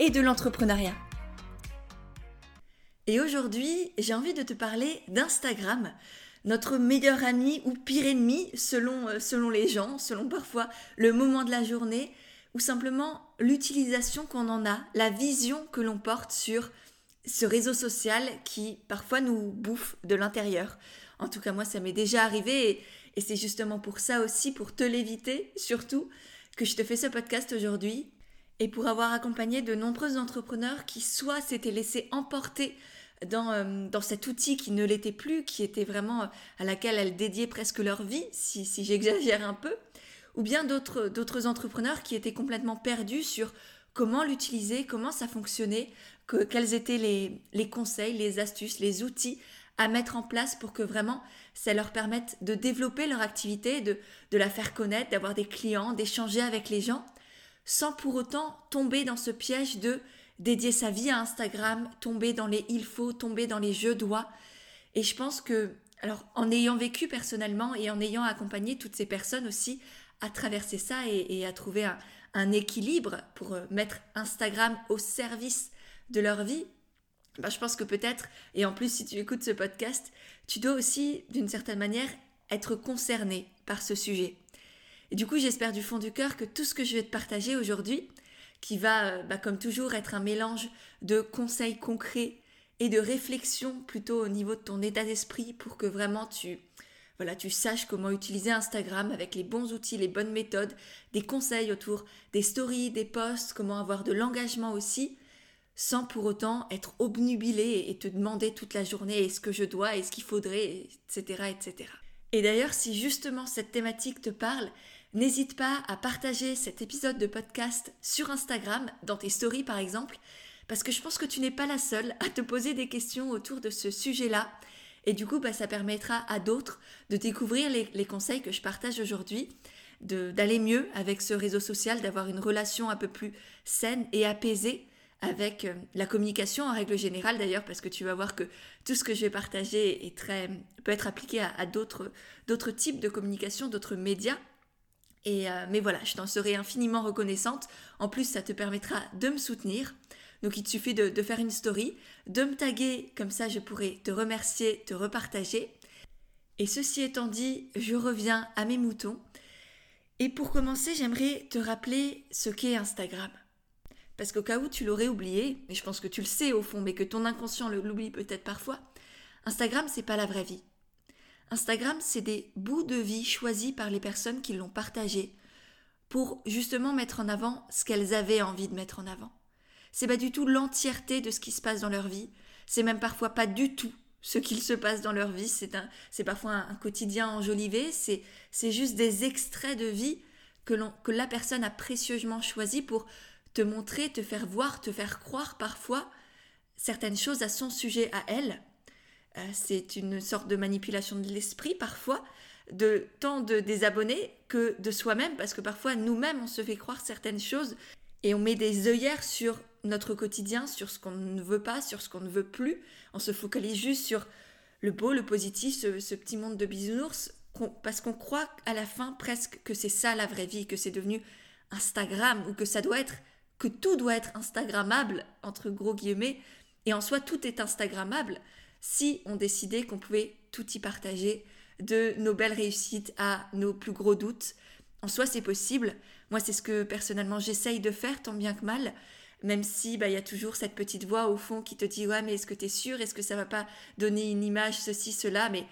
et de l'entrepreneuriat. Et aujourd'hui, j'ai envie de te parler d'Instagram, notre meilleur ami ou pire ennemi selon, euh, selon les gens, selon parfois le moment de la journée, ou simplement l'utilisation qu'on en a, la vision que l'on porte sur ce réseau social qui parfois nous bouffe de l'intérieur. En tout cas, moi, ça m'est déjà arrivé et, et c'est justement pour ça aussi, pour te l'éviter surtout, que je te fais ce podcast aujourd'hui et pour avoir accompagné de nombreux entrepreneurs qui soit s'étaient laissés emporter dans, euh, dans cet outil qui ne l'était plus, qui était vraiment euh, à laquelle elles dédiaient presque leur vie, si, si j'exagère un peu, ou bien d'autres, entrepreneurs qui étaient complètement perdus sur comment l'utiliser, comment ça fonctionnait, que, quels étaient les, les conseils, les astuces, les outils à mettre en place pour que vraiment ça leur permette de développer leur activité, de, de la faire connaître, d'avoir des clients, d'échanger avec les gens, sans pour autant tomber dans ce piège de dédier sa vie à Instagram, tomber dans les il faut, tomber dans les je dois. Et je pense que, alors en ayant vécu personnellement et en ayant accompagné toutes ces personnes aussi à traverser ça et, à trouver un, équilibre pour euh, mettre Instagram au service de leur vie, bah, je pense que peut-être, et en plus si tu écoutes ce podcast, tu dois aussi d'une certaine manière être concerné par ce sujet. Et du coup, j'espère du fond du cœur que tout ce que je vais te partager aujourd'hui, qui va, euh, bah, comme toujours, être un mélange de conseils concrets et de réflexions plutôt au niveau de ton état d'esprit pour que vraiment tu, saches comment utiliser Instagram avec les bons outils, les bonnes méthodes, des conseils autour des stories, des posts, comment avoir de l'engagement aussi, sans pour autant être obnubilé et te demander toute la journée est-ce que je dois, est-ce qu'il faudrait, etc., etc. Et d'ailleurs, si justement cette thématique te parle, N'hésite pas à partager cet épisode de podcast sur Instagram, dans tes stories par exemple, parce que je pense que tu n'es pas la seule à te poser des questions autour de ce sujet-là. Et du coup, bah, ça permettra à d'autres de découvrir les, conseils que je partage aujourd'hui, d'aller mieux avec ce réseau social, d'avoir une relation un peu plus saine et apaisée avec euh, la communication en règle générale d'ailleurs, parce que tu vas voir que tout ce que je vais partager est très, peut être appliqué à, à d'autres types de communication, d'autres médias. Et, euh, mais voilà, je t'en serai infiniment reconnaissante. En plus, ça te permettra de me soutenir. Donc il te suffit de, faire une story, de me taguer, comme ça je pourrai te remercier, te repartager. Et ceci étant dit, je reviens à mes moutons. Et pour commencer, j'aimerais te rappeler ce qu'est Instagram. Parce qu'au cas où tu l'aurais oublié, et je pense que tu le sais au fond, mais que ton inconscient l'oublie peut-être parfois, Instagram, c'est pas la vraie vie. Instagram, c'est des bouts de vie choisis par les personnes qui l'ont partagé pour justement mettre en avant ce qu'elles avaient envie de mettre en avant. C'est pas du tout l'entièreté de ce qui se passe dans leur vie, c'est même parfois pas du tout ce qu'il se passe dans leur vie, c'est un, c'est parfois un, quotidien enjolivé, c'est, juste des extraits de vie que, que la personne a précieusement choisi pour te montrer, te faire voir, te faire croire parfois certaines choses à son sujet à elle, c'est une sorte de manipulation de l'esprit parfois, de tant de, des abonnés que de soi-même, parce que parfois nous-mêmes on se fait croire certaines choses et on met des œillères sur notre quotidien, sur ce qu'on ne veut pas, sur ce qu'on ne veut plus. On se focalise juste sur le beau, le positif, ce, petit monde de bisounours, parce qu'on croit à la fin presque que c'est ça la vraie vie, que c'est devenu Instagram ou que ça doit être, que tout doit être Instagrammable, entre gros guillemets, et en soi tout est Instagrammable si on décidait qu'on pouvait tout y partager, de nos belles réussites à nos plus gros doutes. En soi, c'est possible. Moi, c'est ce que personnellement j'essaye de faire, tant bien que mal. Même si bah, il y a toujours cette petite voix au fond qui te dit ouais mais est-ce que tu es sûr? Est-ce que ça va pas donner une image ceci cela? Mais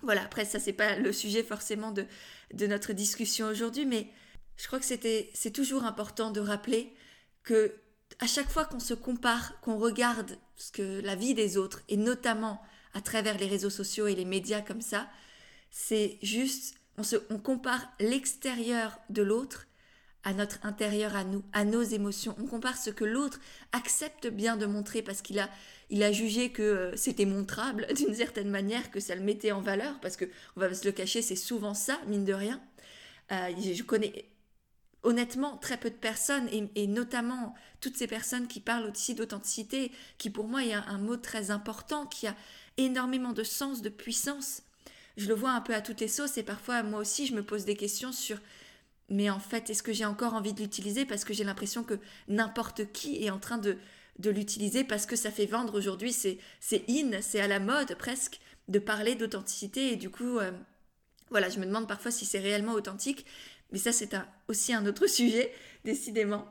voilà après ça c'est pas le sujet forcément de, de notre discussion aujourd'hui mais je crois que c'est toujours important de rappeler que à chaque fois qu'on se compare, qu'on regarde ce que la vie des autres, et notamment à travers les réseaux sociaux et les médias comme ça, c'est juste, on, se, on compare l'extérieur de l'autre à notre intérieur, à nous, à nos émotions. On compare ce que l'autre accepte bien de montrer parce qu'il a, il a jugé que euh, c'était montrable d'une certaine manière, que ça le mettait en valeur, parce que on va se le cacher, c'est souvent ça, mine de rien. Euh, je connais honnêtement très peu de personnes, et, notamment toutes ces personnes qui parlent aussi d'authenticité, qui pour moi est un, mot très important, qui a énormément de sens, de puissance. Je le vois un peu à toutes les sauces, et parfois moi aussi je me pose des questions sur mais en fait, est-ce que j'ai encore envie de l'utiliser parce que j'ai l'impression que n'importe qui est en train de, l'utiliser parce que ça fait vendre aujourd'hui, c'est in, c'est à la mode presque de parler d'authenticité et du coup, euh, voilà, je me demande parfois si c'est réellement authentique, mais ça c'est aussi un autre sujet, décidément.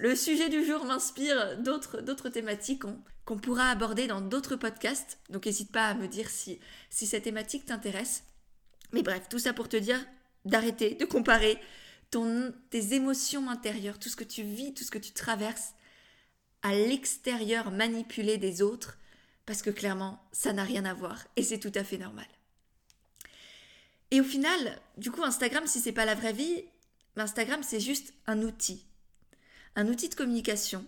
Le sujet du jour m'inspire d'autres, thématiques qu'on, pourra aborder dans d'autres podcasts, donc n'hésite pas à me dire si, si cette thématique t'intéresse. Mais bref, tout ça pour te dire, d'arrêter de comparer ton, tes émotions intérieures, tout ce que tu vis, tout ce que tu traverses à l'extérieur manipulé des autres, parce que clairement, ça n'a rien à voir et c'est tout à fait normal. Et au final, du coup, Instagram, si c'est pas la vraie vie, Instagram, c'est juste un outil. Un outil de communication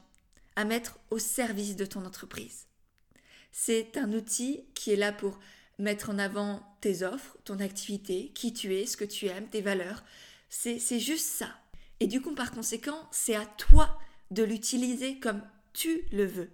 à mettre au service de ton entreprise. C'est un outil qui est là pour mettre en avant tes offres, ton activité, qui tu es, ce que tu aimes, tes valeurs. C'est juste ça. Et du coup, par conséquent, c'est à toi de l'utiliser comme tu le veux.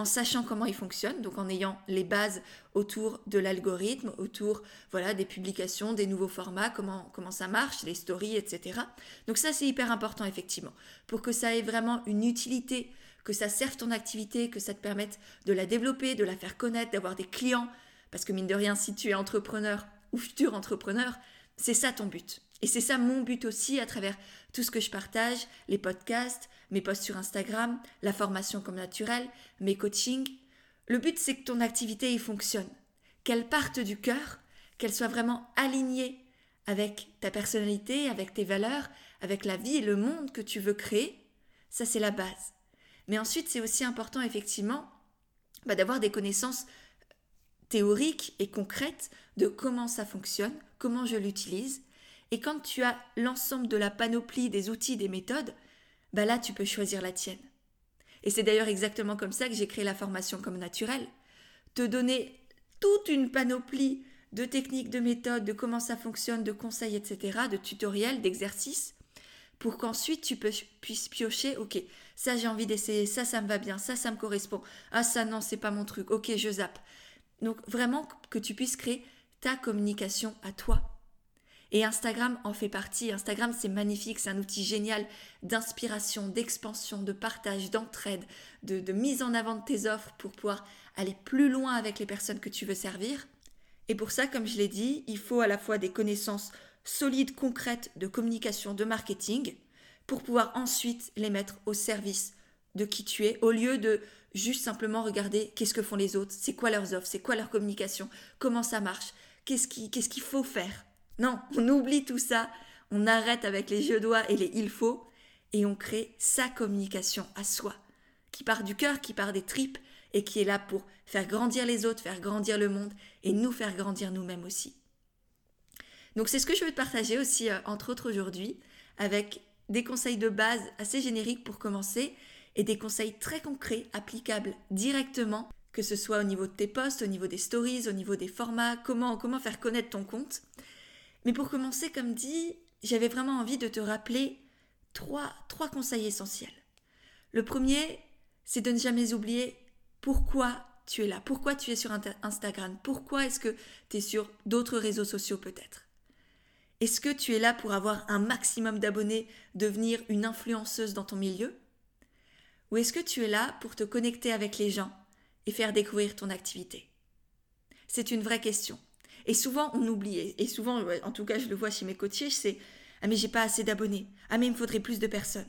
En sachant comment il fonctionne, donc en ayant les bases autour de l'algorithme, autour voilà des publications, des nouveaux formats, comment, comment ça marche, les stories, etc. Donc ça c'est hyper important effectivement, pour que ça ait vraiment une utilité, que ça serve ton activité, que ça te permette de la développer, de la faire connaître, d'avoir des clients, parce que mine de rien, si tu es entrepreneur ou futur entrepreneur, c'est ça ton but. Et c'est ça mon but aussi à travers tout ce que je partage, les podcasts, mes posts sur Instagram, la formation comme naturelle, mes coachings. Le but c'est que ton activité y fonctionne, qu'elle parte du cœur, qu'elle soit vraiment alignée avec ta personnalité, avec tes valeurs, avec la vie et le monde que tu veux créer. Ça c'est la base. Mais ensuite c'est aussi important effectivement bah, d'avoir des connaissances théorique et concrète de comment ça fonctionne, comment je l'utilise. Et quand tu as l'ensemble de la panoplie des outils, des méthodes, bah là tu peux choisir la tienne. Et c'est d'ailleurs exactement comme ça que j'ai créé la formation comme naturelle. Te donner toute une panoplie de techniques, de méthodes, de comment ça fonctionne, de conseils, etc., de tutoriels, d'exercices, pour qu'ensuite tu puisses piocher, ok, ça j'ai envie d'essayer, ça ça me va bien, ça ça me correspond, ah ça non c'est pas mon truc, ok je zappe. Donc vraiment que tu puisses créer ta communication à toi. Et Instagram en fait partie. Instagram, c'est magnifique, c'est un outil génial d'inspiration, d'expansion, de partage, d'entraide, de, mise en avant de tes offres pour pouvoir aller plus loin avec les personnes que tu veux servir. Et pour ça, comme je l'ai dit, il faut à la fois des connaissances solides, concrètes de communication, de marketing, pour pouvoir ensuite les mettre au service de qui tu es, au lieu de juste simplement regarder qu'est-ce que font les autres, c'est quoi leurs offres, c'est quoi leur communication, comment ça marche, qu'est-ce qu'il faut faire. Non, on oublie tout ça, on arrête avec les jeux doigts et les il faut, et on crée sa communication à soi, qui part du cœur, qui part des tripes, et qui est là pour faire grandir les autres, faire grandir le monde, et nous faire grandir nous-mêmes aussi. Donc c'est ce que je veux te partager aussi, euh, entre autres aujourd'hui, avec des conseils de base assez génériques pour commencer, et des conseils très concrets applicables directement, que ce soit au niveau de tes posts, au niveau des stories, au niveau des formats, comment faire connaître ton compte. Mais pour commencer, comme dit, j'avais vraiment envie de te rappeler trois, conseils essentiels. Le premier, c'est de ne jamais oublier pourquoi tu es là, pourquoi tu es sur Instagram, pourquoi est-ce que tu es sur d'autres réseaux sociaux peut-être. Est-ce que tu es là pour avoir un maximum d'abonnés, devenir une influenceuse dans ton milieu? Ou est-ce que tu es là pour te connecter avec les gens et faire découvrir ton activité? C'est une vraie question. Et souvent, on oublie, et souvent, en tout cas, je le vois chez mes coachés, c'est Ah, mais j'ai pas assez d'abonnés. Ah, mais il me faudrait plus de personnes.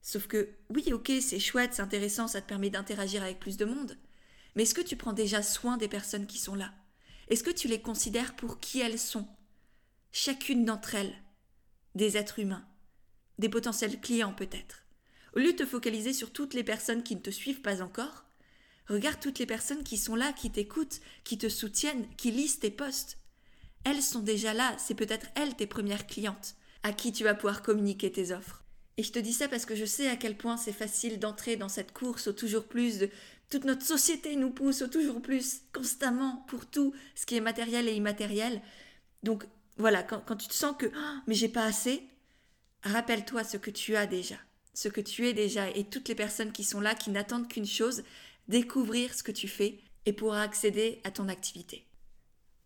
Sauf que, oui, ok, c'est chouette, c'est intéressant, ça te permet d'interagir avec plus de monde. Mais est-ce que tu prends déjà soin des personnes qui sont là? Est-ce que tu les considères pour qui elles sont? Chacune d'entre elles, des êtres humains, des potentiels clients peut-être. Au lieu de te focaliser sur toutes les personnes qui ne te suivent pas encore, regarde toutes les personnes qui sont là, qui t'écoutent, qui te soutiennent, qui lisent tes posts. Elles sont déjà là, c'est peut-être elles tes premières clientes. à qui tu vas pouvoir communiquer tes offres. Et je te dis ça parce que je sais à quel point c'est facile d'entrer dans cette course au toujours plus de toute notre société nous pousse au toujours plus constamment pour tout ce qui est matériel et immatériel. Donc voilà, quand, tu te sens que oh, mais j'ai pas assez, rappelle-toi ce que tu as déjà, ce que tu es déjà et toutes les personnes qui sont là qui n'attendent qu'une chose, découvrir ce que tu fais et pouvoir accéder à ton activité.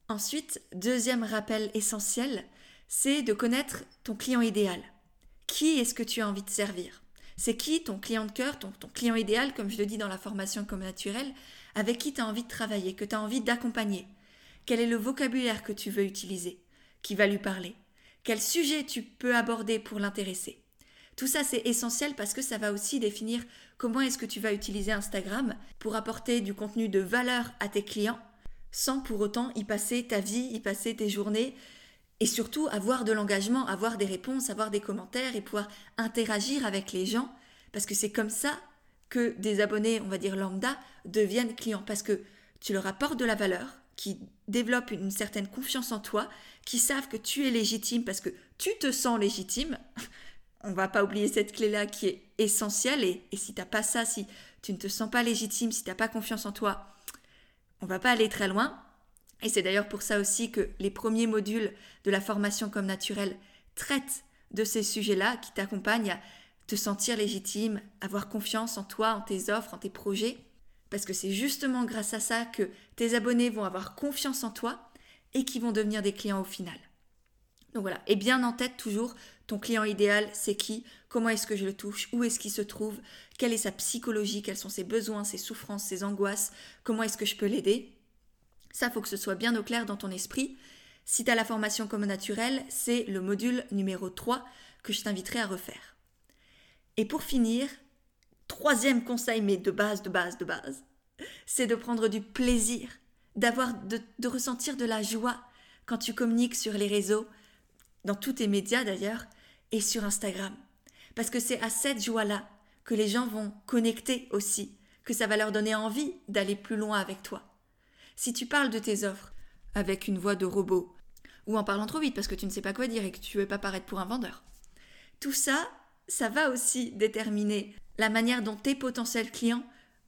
Ensuite, deuxième rappel essentiel, c'est de connaître ton client idéal. Qui est-ce que tu as envie de servir? C'est qui ton client de cœur, ton, ton, client idéal, comme je le dis dans la formation comme naturel, avec qui tu as envie de travailler, que tu as envie d'accompagner? Quel est le vocabulaire que tu veux utiliser, qui va lui parler? Quel sujet tu peux aborder pour l'intéresser? Tout ça, c'est essentiel parce que ça va aussi définir comment est-ce que tu vas utiliser Instagram pour apporter du contenu de valeur à tes clients sans pour autant y passer ta vie, y passer tes journées, et surtout avoir de l'engagement, avoir des réponses, avoir des commentaires et pouvoir interagir avec les gens, parce que c'est comme ça que des abonnés, on va dire lambda, deviennent clients, parce que tu leur apportes de la valeur, qui développent une certaine confiance en toi, qui savent que tu es légitime parce que tu te sens légitime. On va pas oublier cette clé-là qui est essentielle, et, et si t'as pas ça, si tu ne te sens pas légitime, si tu n'as pas confiance en toi, on va pas aller très loin. Et c'est d'ailleurs pour ça aussi que les premiers modules de la formation comme naturelle traitent de ces sujets-là qui t'accompagnent à te sentir légitime, avoir confiance en toi, en tes offres, en tes projets. Parce que c'est justement grâce à ça que tes abonnés vont avoir confiance en toi et qui vont devenir des clients au final. Donc voilà, et bien en tête toujours, ton client idéal, c'est qui? Comment est-ce que je le touche? Où est-ce qu'il se trouve? Quelle est sa psychologie? Quels sont ses besoins, ses souffrances, ses angoisses? Comment est-ce que je peux l'aider? Ça, faut que ce soit bien au clair dans ton esprit. Si tu as la formation comme naturel, c'est le module numéro 3 que je t'inviterai à refaire. Et pour finir, troisième conseil, mais de base, de base, de base, c'est de prendre du plaisir, d'avoir, de, de ressentir de la joie quand tu communiques sur les réseaux, dans tous tes médias d'ailleurs, et sur Instagram. Parce que c'est à cette joie-là que les gens vont connecter aussi, que ça va leur donner envie d'aller plus loin avec toi. Si tu parles de tes offres avec une voix de robot, ou en parlant trop vite parce que tu ne sais pas quoi dire et que tu veux pas paraître pour un vendeur, tout ça, ça va aussi déterminer la manière dont tes potentiels clients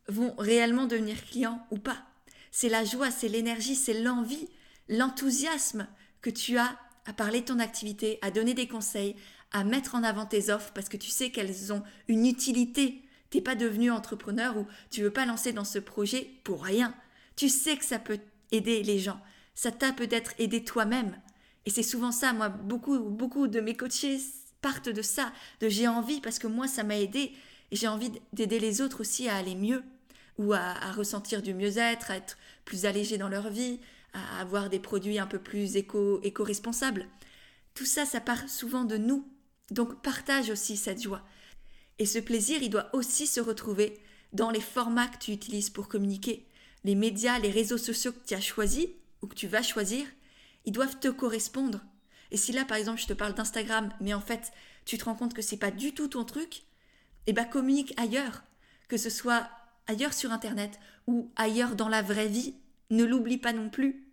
vont réellement devenir clients ou pas. C'est la joie, c'est l'énergie, c'est l'envie, l'enthousiasme que tu as à parler de ton activité, à donner des conseils, à mettre en avant tes offres parce que tu sais qu'elles ont une utilité. T'es pas devenu entrepreneur ou tu veux pas lancer dans ce projet pour rien. Tu sais que ça peut aider les gens. Ça t'a peut-être aidé toi-même. Et c'est souvent ça, moi, beaucoup, beaucoup de mes coachés partent de ça, de j'ai envie parce que moi, ça m'a aidé j'ai envie d'aider les autres aussi à aller mieux ou à, ressentir du mieux-être, à être plus allégé dans leur vie, à avoir des produits un peu plus éco, éco-responsables. Tout ça, ça part souvent de nous. Donc partage aussi cette joie. Et ce plaisir, il doit aussi se retrouver dans les formats que tu utilises pour communiquer. Les médias, les réseaux sociaux que tu as choisis ou que tu vas choisir, ils doivent te correspondre. Et si là, par exemple, je te parle d'Instagram, mais en fait, tu te rends compte que c'est pas du tout ton truc, eh ben communique ailleurs, que ce soit ailleurs sur Internet ou ailleurs dans la vraie vie, ne l'oublie pas non plus.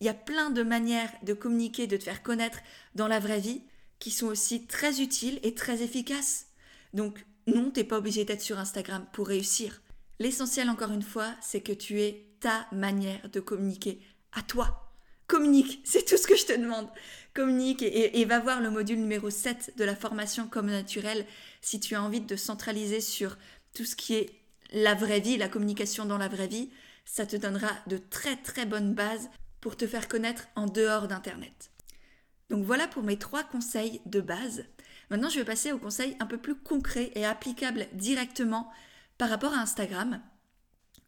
Il y a plein de manières de communiquer, de te faire connaître dans la vraie vie qui sont aussi très utiles et très efficaces. Donc non, t'es pas obligé d'être sur Instagram pour réussir. L'essentiel encore une fois, c'est que tu aies ta manière de communiquer à toi. Communique, c'est tout ce que je te demande. Communique et, va voir le module numéro 7 de la formation comme naturel si tu as envie de centraliser sur tout ce qui est la vraie vie, la communication dans la vraie vie ça te donnera de très très bonnes bases pour te faire connaître en dehors d'Internet. Donc voilà pour mes trois conseils de base. Maintenant, je vais passer aux conseils un peu plus concrets et applicables directement par rapport à Instagram.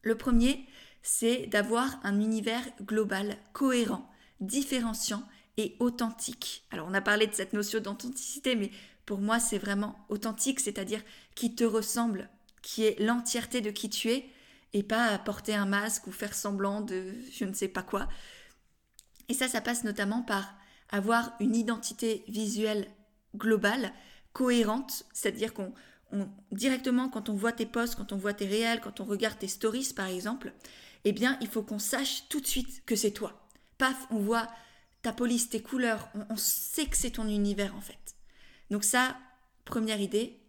Le premier, c'est d'avoir un univers global, cohérent, différenciant et authentique. Alors on a parlé de cette notion d'authenticité, mais pour moi c'est vraiment authentique, c'est-à-dire qui te ressemble, qui est l'entièreté de qui tu es, et pas porter un masque ou faire semblant de je ne sais pas quoi. Et ça, ça passe notamment par avoir une identité visuelle globale, cohérente, c'est-à-dire qu'on directement quand on voit tes posts, quand on voit tes réels, quand on regarde tes stories par exemple, eh bien il faut qu'on sache tout de suite que c'est toi. Paf, on voit ta police, tes couleurs, on, on sait que c'est ton univers en fait. Donc ça, première idée.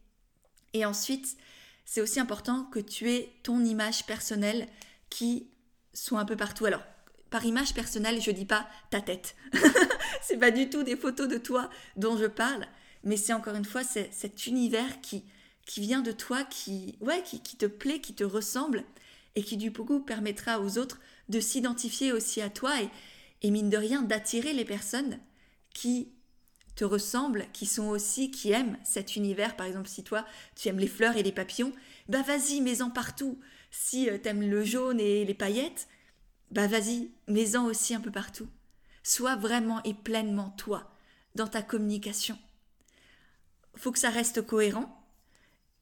Et ensuite, c'est aussi important que tu aies ton image personnelle qui soit un peu partout. Alors, par image personnelle, je dis pas ta tête. c'est pas du tout des photos de toi dont je parle, mais c'est encore une fois cet univers qui, qui vient de toi, qui, ouais, qui, qui te plaît, qui te ressemble et qui du coup permettra aux autres de s'identifier aussi à toi et, et mine de rien d'attirer les personnes qui te ressemblent, qui sont aussi, qui aiment cet univers. Par exemple, si toi, tu aimes les fleurs et les papillons, bah vas-y, mets-en partout. Si euh, tu aimes le jaune et les paillettes, bah vas-y, mets-en aussi un peu partout. Sois vraiment et pleinement toi dans ta communication. Faut que ça reste cohérent,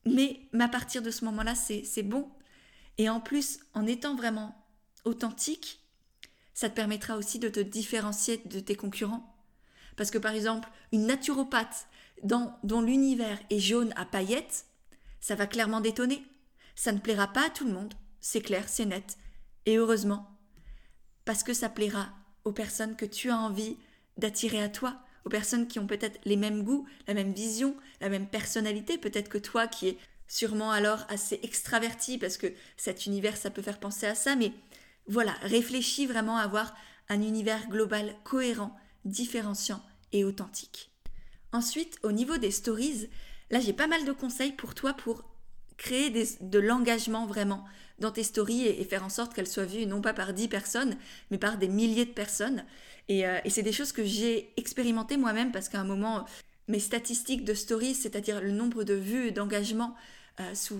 mais à partir de ce moment-là, c'est bon. Et en plus, en étant vraiment authentique, ça te permettra aussi de te différencier de tes concurrents. Parce que par exemple, une naturopathe dont l'univers est jaune à paillettes, ça va clairement détonner. Ça ne plaira pas à tout le monde, c'est clair, c'est net. Et heureusement, parce que ça plaira aux personnes que tu as envie d'attirer à toi, aux personnes qui ont peut-être les mêmes goûts, la même vision, la même personnalité, peut-être que toi qui es sûrement alors assez extraverti, parce que cet univers, ça peut faire penser à ça, mais voilà, réfléchis vraiment à avoir un univers global cohérent, différenciant et authentique. Ensuite, au niveau des stories, là j'ai pas mal de conseils pour toi pour créer de l'engagement vraiment dans tes stories et, faire en sorte qu'elles soient vues non pas par 10 personnes, mais par des milliers de personnes. Euh, et, c'est des choses que j'ai expérimentées moi-même parce qu'à un moment, mes statistiques de stories, c'est-à-dire le nombre de vues d'engagement euh, sur,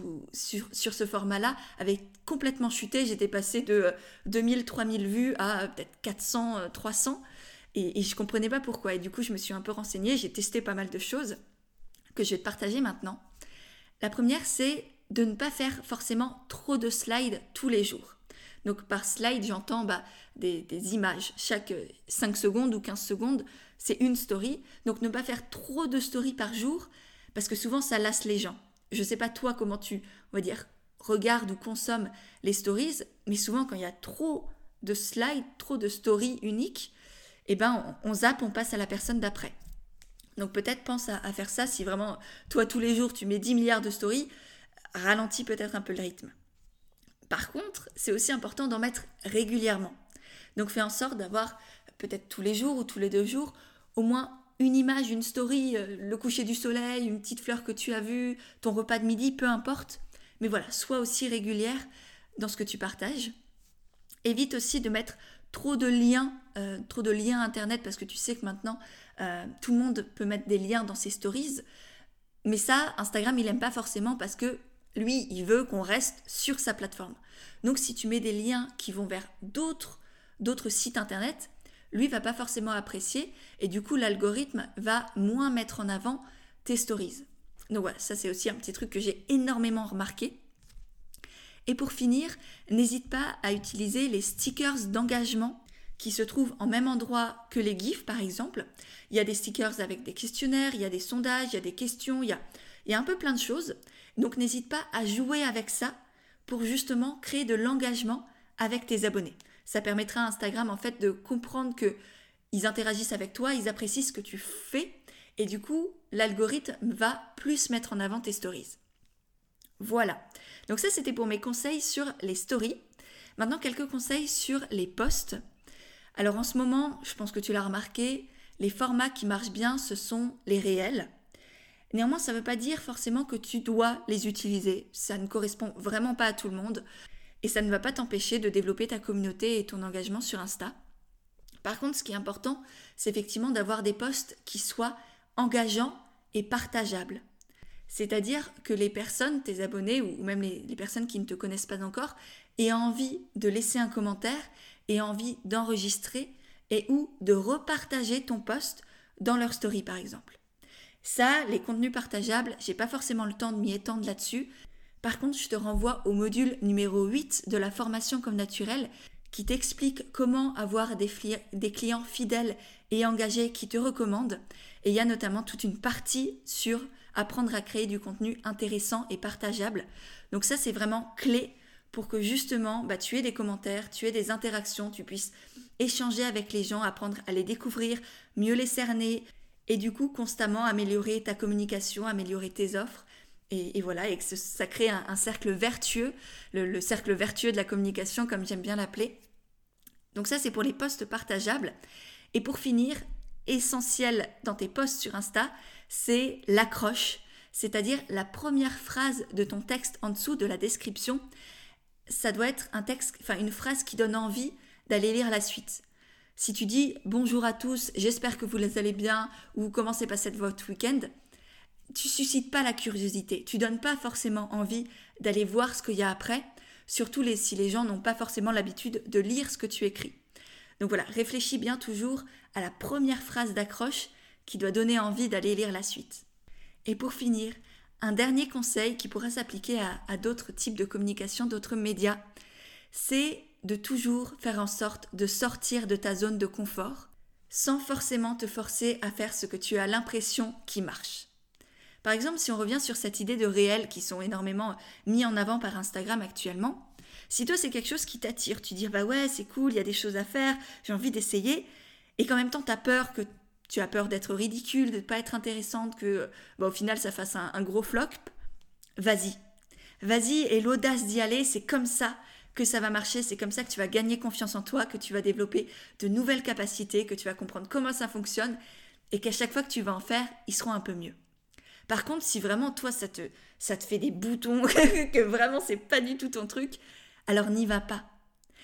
sur, ce format-là avaient complètement chuté. J'étais passée de 2000, euh, 3000 vues à peut-être 400, 300. Et, et je comprenais pas pourquoi. Et du coup, je me suis un peu renseignée, j'ai testé pas mal de choses que je vais te partager maintenant. La première, c'est de ne pas faire forcément trop de slides tous les jours. Donc par slide, j'entends bah, des, images. Chaque 5 secondes ou 15 secondes, c'est une story. Donc ne pas faire trop de stories par jour, parce que souvent ça lasse les gens. Je ne sais pas toi comment tu, on va dire, regardes ou consommes les stories, mais souvent quand il y a trop de slides, trop de stories uniques, eh ben on, zappe, on passe à la personne d'après. Donc peut-être pense à, faire ça si vraiment toi tous les jours tu mets 10 milliards de stories, ralentis peut-être un peu le rythme. Par contre, c'est aussi important d'en mettre régulièrement. Donc fais en sorte d'avoir peut-être tous les jours ou tous les deux jours au moins une image, une story, euh, le coucher du soleil, une petite fleur que tu as vue, ton repas de midi, peu importe. Mais voilà, sois aussi régulière dans ce que tu partages. Évite aussi de mettre trop de liens, euh, trop de liens internet parce que tu sais que maintenant euh, tout le monde peut mettre des liens dans ses stories. Mais ça, Instagram, il aime pas forcément parce que lui, il veut qu'on reste sur sa plateforme. Donc si tu mets des liens qui vont vers d'autres sites internet, lui va pas forcément apprécier et du coup l'algorithme va moins mettre en avant tes stories. Donc voilà, ça c'est aussi un petit truc que j'ai énormément remarqué. Et pour finir, n'hésite pas à utiliser les stickers d'engagement qui se trouvent en même endroit que les GIFs par exemple. Il y a des stickers avec des questionnaires, il y a des sondages, il y a des questions, il y a, il y a un peu plein de choses. Donc n'hésite pas à jouer avec ça pour justement créer de l'engagement avec tes abonnés. Ça permettra à Instagram en fait de comprendre que ils interagissent avec toi, ils apprécient ce que tu fais et du coup, l'algorithme va plus mettre en avant tes stories. Voilà. Donc ça, c'était pour mes conseils sur les stories. Maintenant, quelques conseils sur les posts. Alors en ce moment, je pense que tu l'as remarqué, les formats qui marchent bien, ce sont les réels. Néanmoins, ça ne veut pas dire forcément que tu dois les utiliser. Ça ne correspond vraiment pas à tout le monde. Et ça ne va pas t'empêcher de développer ta communauté et ton engagement sur Insta. Par contre, ce qui est important, c'est effectivement d'avoir des posts qui soient engageants et partageables. C'est-à-dire que les personnes, tes abonnés ou même les, personnes qui ne te connaissent pas encore, aient envie de laisser un commentaire, aient envie d'enregistrer et ou de repartager ton post dans leur story par exemple. Ça, les contenus partageables, j'ai pas forcément le temps de m'y étendre là-dessus. Par contre, je te renvoie au module numéro 8 de la formation comme naturel qui t'explique comment avoir des, clients fidèles et engagés qui te recommandent. Et il y a notamment toute une partie sur apprendre à créer du contenu intéressant et partageable. Donc ça, c'est vraiment clé pour que justement, bah, tu aies des commentaires, tu aies des interactions, tu puisses échanger avec les gens, apprendre à les découvrir, mieux les cerner, et du coup constamment améliorer ta communication, améliorer tes offres. Et, voilà, et que ça crée un, cercle vertueux, le, cercle vertueux de la communication, comme j'aime bien l'appeler. Donc ça, c'est pour les posts partageables. Et pour finir, essentiel dans tes posts sur Insta, c'est l'accroche, c'est-à-dire la première phrase de ton texte en dessous de la description. Ça doit être une phrase qui donne envie d'aller lire la suite. Si tu dis bonjour à tous, j'espère que vous allez bien ou comment s'est passé votre week-end, tu suscites pas la curiosité, tu donnes pas forcément envie d'aller voir ce qu'il y a après, surtout si les gens n'ont pas forcément l'habitude de lire ce que tu écris. Donc voilà, réfléchis bien toujours à la première phrase d'accroche qui doit donner envie d'aller lire la suite. Et pour finir, un dernier conseil qui pourra s'appliquer à d'autres types de communication, d'autres médias, c'est de toujours faire en sorte de sortir de ta zone de confort sans forcément te forcer à faire ce que tu as l'impression qui marche. Par exemple, si on revient sur cette idée de réel qui sont énormément mis en avant par Instagram actuellement, si toi c'est quelque chose qui t'attire, tu dis bah ouais c'est cool, il y a des choses à faire, j'ai envie d'essayer, et qu'en même temps tu as peur que tu as peur d'être ridicule, de ne pas être intéressante, que bah, au final ça fasse un, un gros flop, vas-y. Vas-y et l'audace d'y aller, c'est comme ça que ça va marcher, c'est comme ça que tu vas gagner confiance en toi, que tu vas développer de nouvelles capacités, que tu vas comprendre comment ça fonctionne et qu'à chaque fois que tu vas en faire, ils seront un peu mieux. Par contre, si vraiment toi ça te ça te fait des boutons, que vraiment c'est pas du tout ton truc, alors n'y va pas.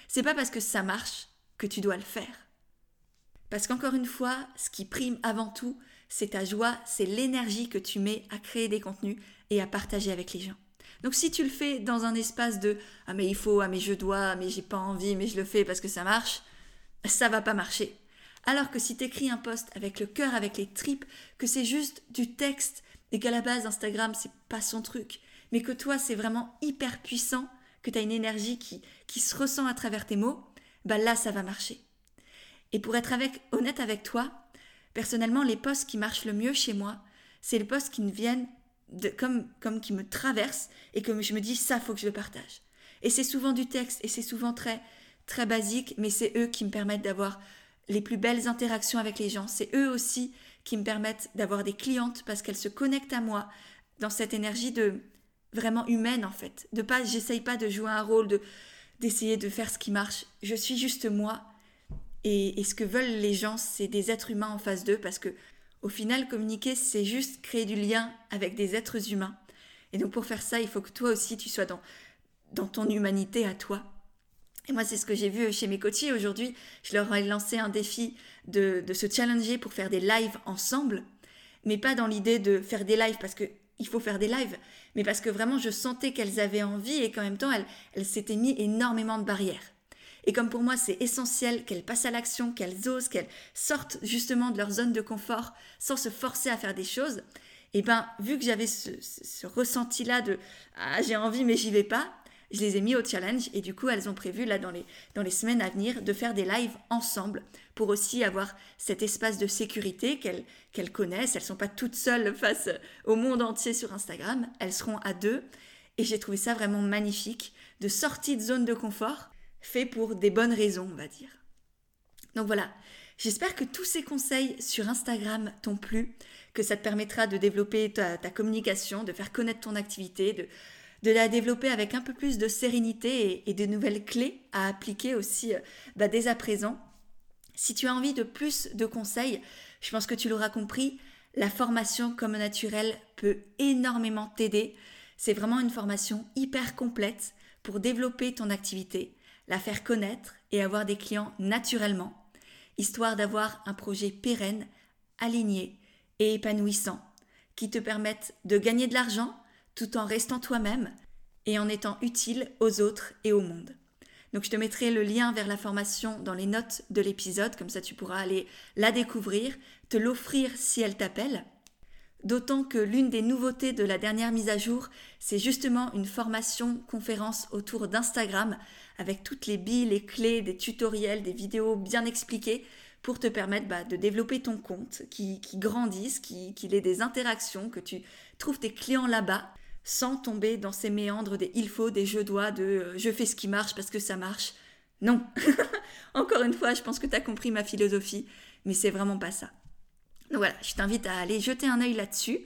C'est pas parce que ça marche que tu dois le faire. Parce qu'encore une fois, ce qui prime avant tout, c'est ta joie, c'est l'énergie que tu mets à créer des contenus et à partager avec les gens. Donc si tu le fais dans un espace de ah mais il faut, ah mais je dois, ah mais j'ai pas envie, mais je le fais parce que ça marche, ça va pas marcher. Alors que si tu écris un post avec le cœur, avec les tripes, que c'est juste du texte et qu'à la base Instagram c'est pas son truc, mais que toi c'est vraiment hyper puissant, que tu as une énergie qui, qui se ressent à travers tes mots, bah là ça va marcher. Et pour être avec, honnête avec toi, personnellement les posts qui marchent le mieux chez moi, c'est les posts qui ne viennent comme, comme qui me traverse et que je me dis ça faut que je le partage. Et c'est souvent du texte et c'est souvent très très basique, mais c'est eux qui me permettent d'avoir les plus belles interactions avec les gens. C'est eux aussi qui me permettent d'avoir des clientes parce qu'elles se connectent à moi dans cette énergie de vraiment humaine en fait. De pas, j'essaye pas de jouer un rôle, de d'essayer de faire ce qui marche. Je suis juste moi. Et, et ce que veulent les gens, c'est des êtres humains en face d'eux parce que au final, communiquer, c'est juste créer du lien avec des êtres humains. Et donc pour faire ça, il faut que toi aussi, tu sois dans, dans ton humanité à toi. Et moi, c'est ce que j'ai vu chez mes coachés aujourd'hui. Je leur ai lancé un défi de, de se challenger pour faire des lives ensemble, mais pas dans l'idée de faire des lives parce que il faut faire des lives, mais parce que vraiment je sentais qu'elles avaient envie et qu'en même temps elles, elles s'étaient mis énormément de barrières. Et comme pour moi, c'est essentiel qu'elles passent à l'action, qu'elles osent, qu'elles sortent justement de leur zone de confort sans se forcer à faire des choses, et eh ben vu que j'avais ce, ressenti-là de ah, j'ai envie mais j'y vais pas, je les ai mis au challenge et du coup elles ont prévu là dans les, dans les semaines à venir de faire des lives ensemble pour aussi avoir cet espace de sécurité qu'elles connaissent. Elles sont pas toutes seules face au monde entier sur Instagram, elles seront à deux. Et j'ai trouvé ça vraiment magnifique de sortie de zone de confort fait pour des bonnes raisons, on va dire. Donc voilà, j'espère que tous ces conseils sur Instagram t'ont plu, que ça te permettra de développer ta, communication, de faire connaître ton activité, de, la développer avec un peu plus de sérénité et, de nouvelles clés à appliquer aussi euh, bah, dès à présent. Si tu as envie de plus de conseils, je pense que tu l'auras compris, la formation comme naturel peut énormément t'aider. C'est vraiment une formation hyper complète pour développer ton activité, la faire connaître et avoir des clients naturellement, histoire d'avoir un projet pérenne, aligné et épanouissant, qui te permette de gagner de l'argent tout en restant toi-même et en étant utile aux autres et au monde. Donc je te mettrai le lien vers la formation dans les notes de l'épisode, comme ça tu pourras aller la découvrir, te l'offrir si elle t'appelle. D'autant que l'une des nouveautés de la dernière mise à jour, c'est justement une formation conférence autour d'Instagram avec toutes les billes, les clés, des tutoriels, des vidéos bien expliquées pour te permettre bah, de développer ton compte, qui, qui grandisse, qu'il ait des interactions, que tu trouves tes clients là-bas sans tomber dans ces méandres des il faut, des je dois, de euh, je fais ce qui marche parce que ça marche. Non. Encore une fois, je pense que tu as compris ma philosophie, mais c'est vraiment pas ça. Donc voilà, je t'invite à aller jeter un œil là-dessus.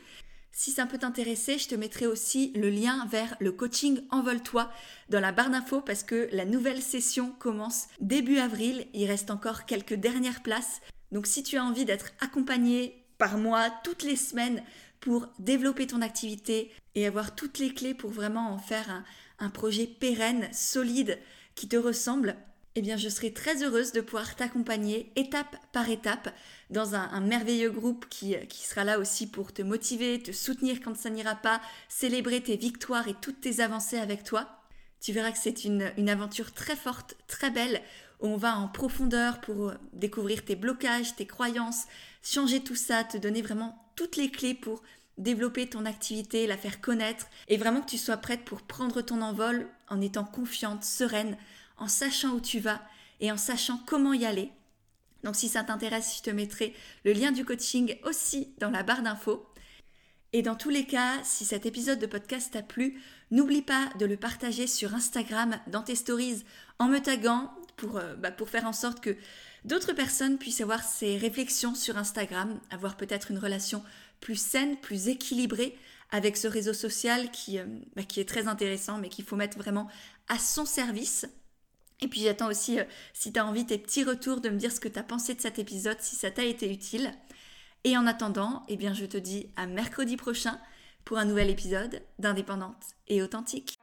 Si ça peut t'intéresser, je te mettrai aussi le lien vers le coaching Envole-toi dans la barre d'infos parce que la nouvelle session commence début avril. Il reste encore quelques dernières places. Donc si tu as envie d'être accompagné par moi toutes les semaines pour développer ton activité et avoir toutes les clés pour vraiment en faire un, un projet pérenne, solide, qui te ressemble, eh bien, je serai très heureuse de pouvoir t'accompagner étape par étape dans un, merveilleux groupe qui, qui, sera là aussi pour te motiver, te soutenir quand ça n'ira pas, célébrer tes victoires et toutes tes avancées avec toi. Tu verras que c'est une, une aventure très forte, très belle, où on va en profondeur pour découvrir tes blocages, tes croyances, changer tout ça, te donner vraiment toutes les clés pour développer ton activité, la faire connaître, et vraiment que tu sois prête pour prendre ton envol en étant confiante, sereine, en sachant où tu vas et en sachant comment y aller. Donc si ça t'intéresse, je te mettrai le lien du coaching aussi dans la barre d'infos. Et dans tous les cas, si cet épisode de podcast t'a plu, n'oublie pas de le partager sur Instagram, dans tes stories, en me taguant pour, euh, bah, faire en sorte que d'autres personnes puissent avoir ces réflexions sur Instagram, avoir peut-être une relation plus saine, plus équilibrée avec ce réseau social qui, euh, bah, qui est très intéressant, mais qu'il faut mettre vraiment à son service. Et puis j'attends aussi, euh, si tu as envie, tes petits retours de me dire ce que tu as pensé de cet épisode, si ça t'a été utile. Et en attendant, eh je te dis à mercredi prochain pour un nouvel épisode d'Indépendante et authentique.